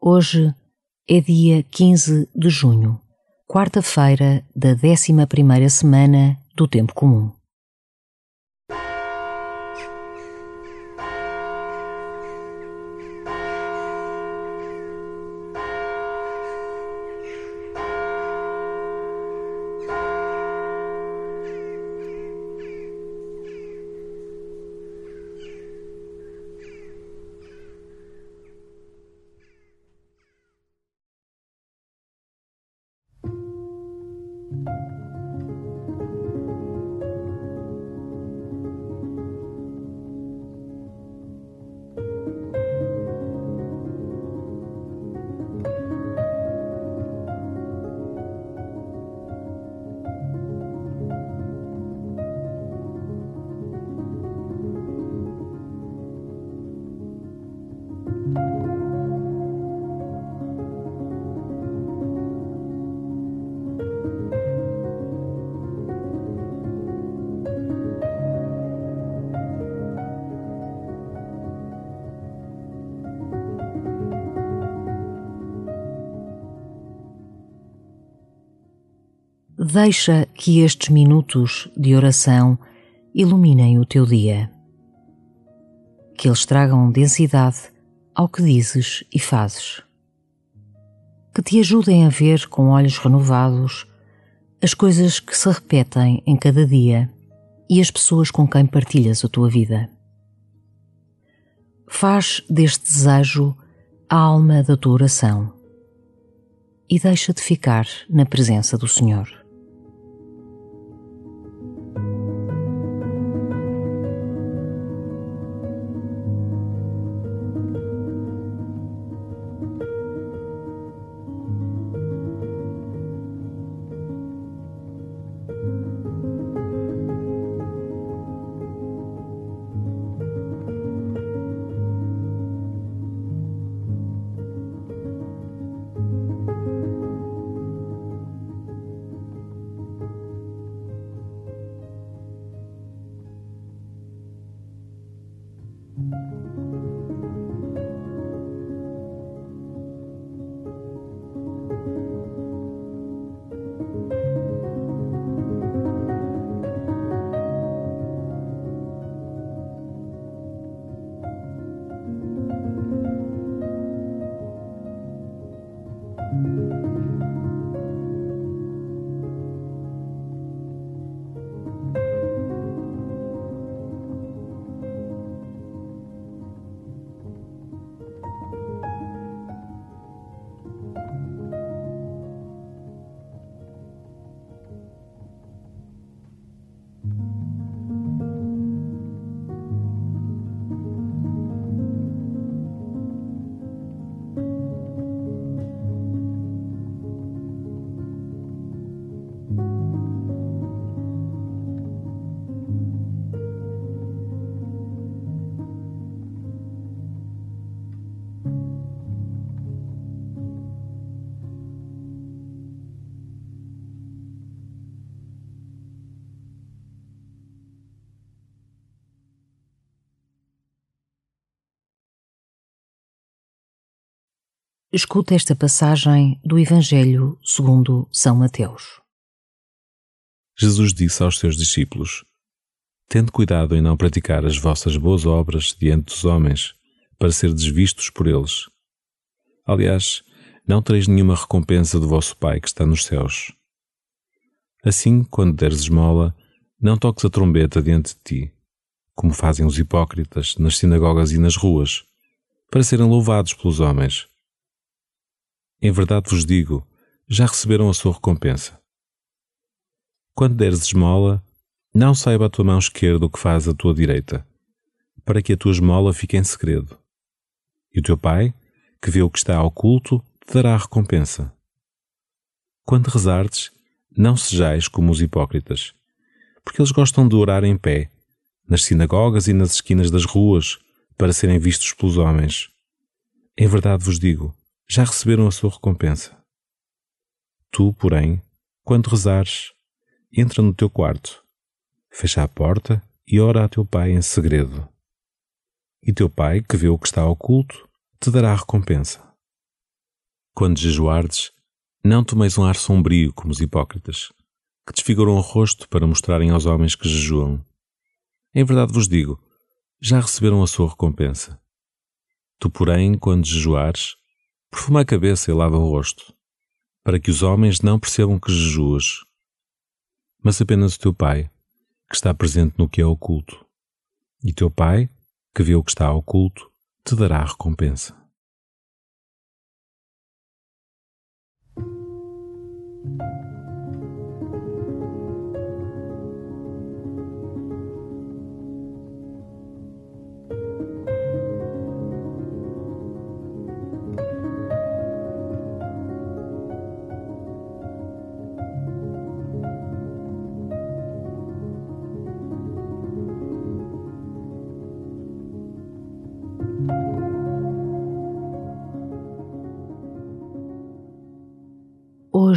Hoje é dia 15 de junho, quarta-feira da 11 primeira semana do Tempo Comum. Deixa que estes minutos de oração iluminem o teu dia. Que eles tragam densidade ao que dizes e fazes. Que te ajudem a ver com olhos renovados as coisas que se repetem em cada dia e as pessoas com quem partilhas a tua vida. Faz deste desejo a alma da tua oração e deixa-te ficar na presença do Senhor. Escuta esta passagem do Evangelho segundo São Mateus. Jesus disse aos seus discípulos: Tende cuidado em não praticar as vossas boas obras diante dos homens, para ser desvistos por eles. Aliás, não tereis nenhuma recompensa do vosso Pai que está nos céus. Assim, quando deres esmola, não toques a trombeta diante de ti, como fazem os hipócritas nas sinagogas e nas ruas, para serem louvados pelos homens. Em verdade vos digo, já receberam a sua recompensa. Quando deres esmola, não saiba a tua mão esquerda o que faz a tua direita, para que a tua esmola fique em segredo. E o teu pai, que vê o que está oculto, te dará a recompensa. Quando rezardes, não sejais como os hipócritas, porque eles gostam de orar em pé, nas sinagogas e nas esquinas das ruas, para serem vistos pelos homens. Em verdade vos digo, já receberam a sua recompensa. Tu, porém, quando rezares, entra no teu quarto, fecha a porta e ora a teu pai em segredo. E teu pai, que vê o que está oculto, te dará a recompensa. Quando jejuardes, não tomeis um ar sombrio como os hipócritas, que desfiguram o rosto para mostrarem aos homens que jejuam. Em verdade vos digo, já receberam a sua recompensa. Tu, porém, quando jejuares, perfuma a cabeça e lava o rosto, para que os homens não percebam que jejuas, mas apenas o teu Pai, que está presente no que é oculto. E teu Pai, que vê o que está oculto, te dará a recompensa.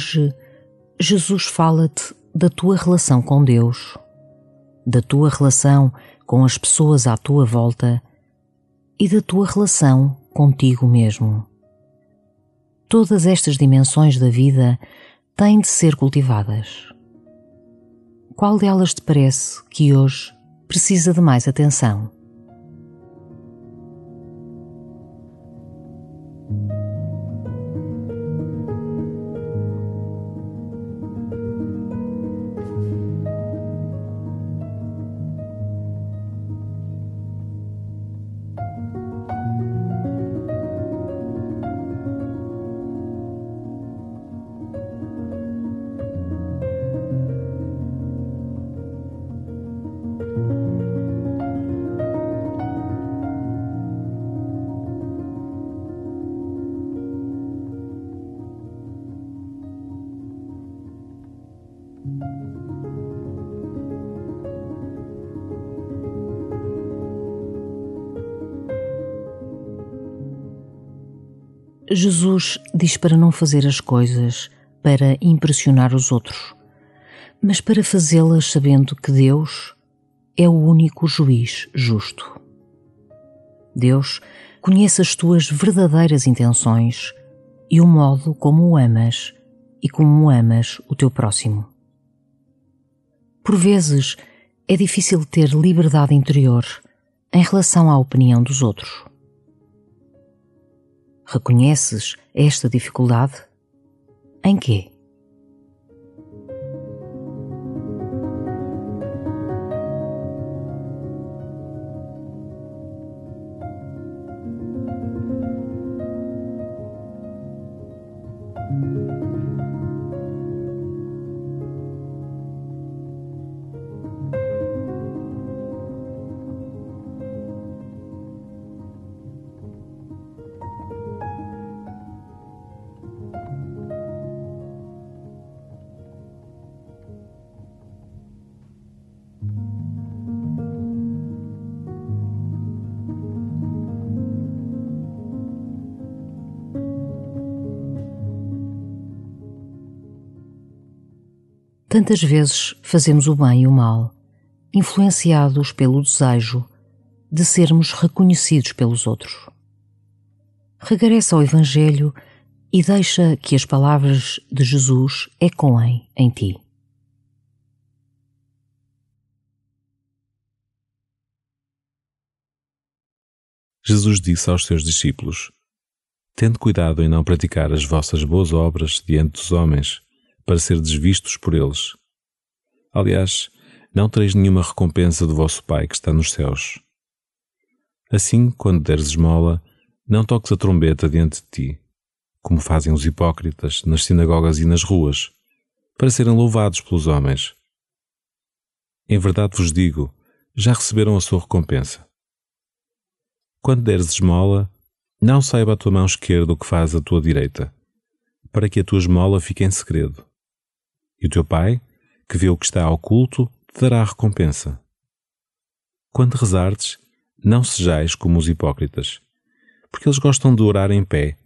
Hoje, Jesus fala-te da tua relação com Deus, da tua relação com as pessoas à tua volta e da tua relação contigo mesmo. Todas estas dimensões da vida têm de ser cultivadas. Qual delas te parece que hoje precisa de mais atenção? Jesus diz para não fazer as coisas para impressionar os outros, mas para fazê-las sabendo que Deus é o único juiz justo. Deus conhece as tuas verdadeiras intenções e o modo como o amas e como amas o teu próximo. Por vezes é difícil ter liberdade interior em relação à opinião dos outros. Reconheces esta dificuldade? Em quê? Tantas vezes fazemos o bem e o mal, influenciados pelo desejo de sermos reconhecidos pelos outros. Regressa ao Evangelho e deixa que as palavras de Jesus ecoem em ti. Jesus disse aos seus discípulos: Tende cuidado em não praticar as vossas boas obras diante dos homens para ser desvistos por eles. Aliás, não tereis nenhuma recompensa do vosso Pai que está nos céus. Assim, quando deres esmola, não toques a trombeta diante de ti, como fazem os hipócritas nas sinagogas e nas ruas, para serem louvados pelos homens. Em verdade vos digo, já receberam a sua recompensa. Quando deres esmola, não saiba a tua mão esquerda o que faz a tua direita, para que a tua esmola fique em segredo e o teu Pai, que vê o que está oculto, te dará a recompensa. Quando rezardes, não sejais como os hipócritas, porque eles gostam de orar em pé,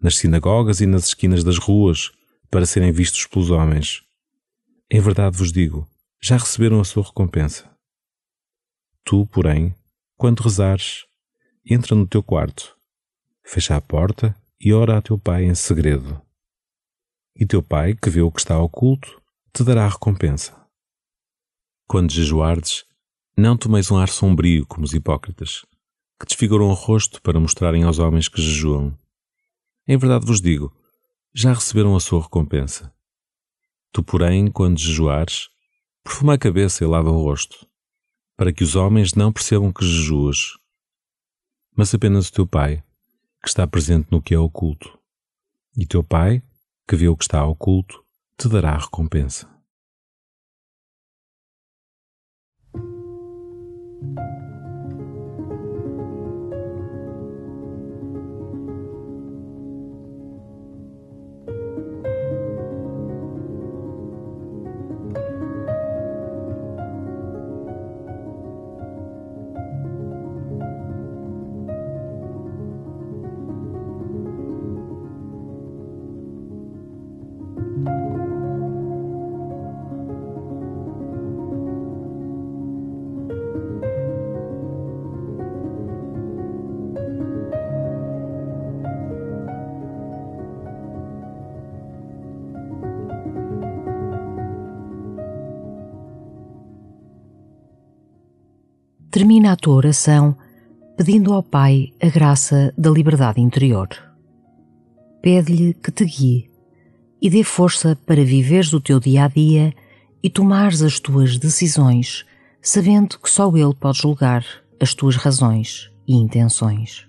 nas sinagogas e nas esquinas das ruas, para serem vistos pelos homens. Em verdade vos digo, já receberam a sua recompensa. Tu, porém, quando rezares, entra no teu quarto, fecha a porta e ora a teu pai em segredo. E teu pai, que vê o que está oculto, te dará recompensa. Quando jejuardes, não tomeis um ar sombrio como os hipócritas, que desfiguram o rosto para mostrarem aos homens que jejuam. Em verdade vos digo, já receberam a sua recompensa. Tu, porém, quando jejuares, perfuma a cabeça e lava o rosto, para que os homens não percebam que jejuas, mas apenas o teu Pai, que está presente no que é oculto. E teu Pai, que vê o que está oculto, te dará recompensa. Termina a tua oração pedindo ao Pai a graça da liberdade interior. Pede-lhe que te guie e dê força para viveres o teu dia a dia e tomares as tuas decisões, sabendo que só Ele pode julgar as tuas razões e intenções.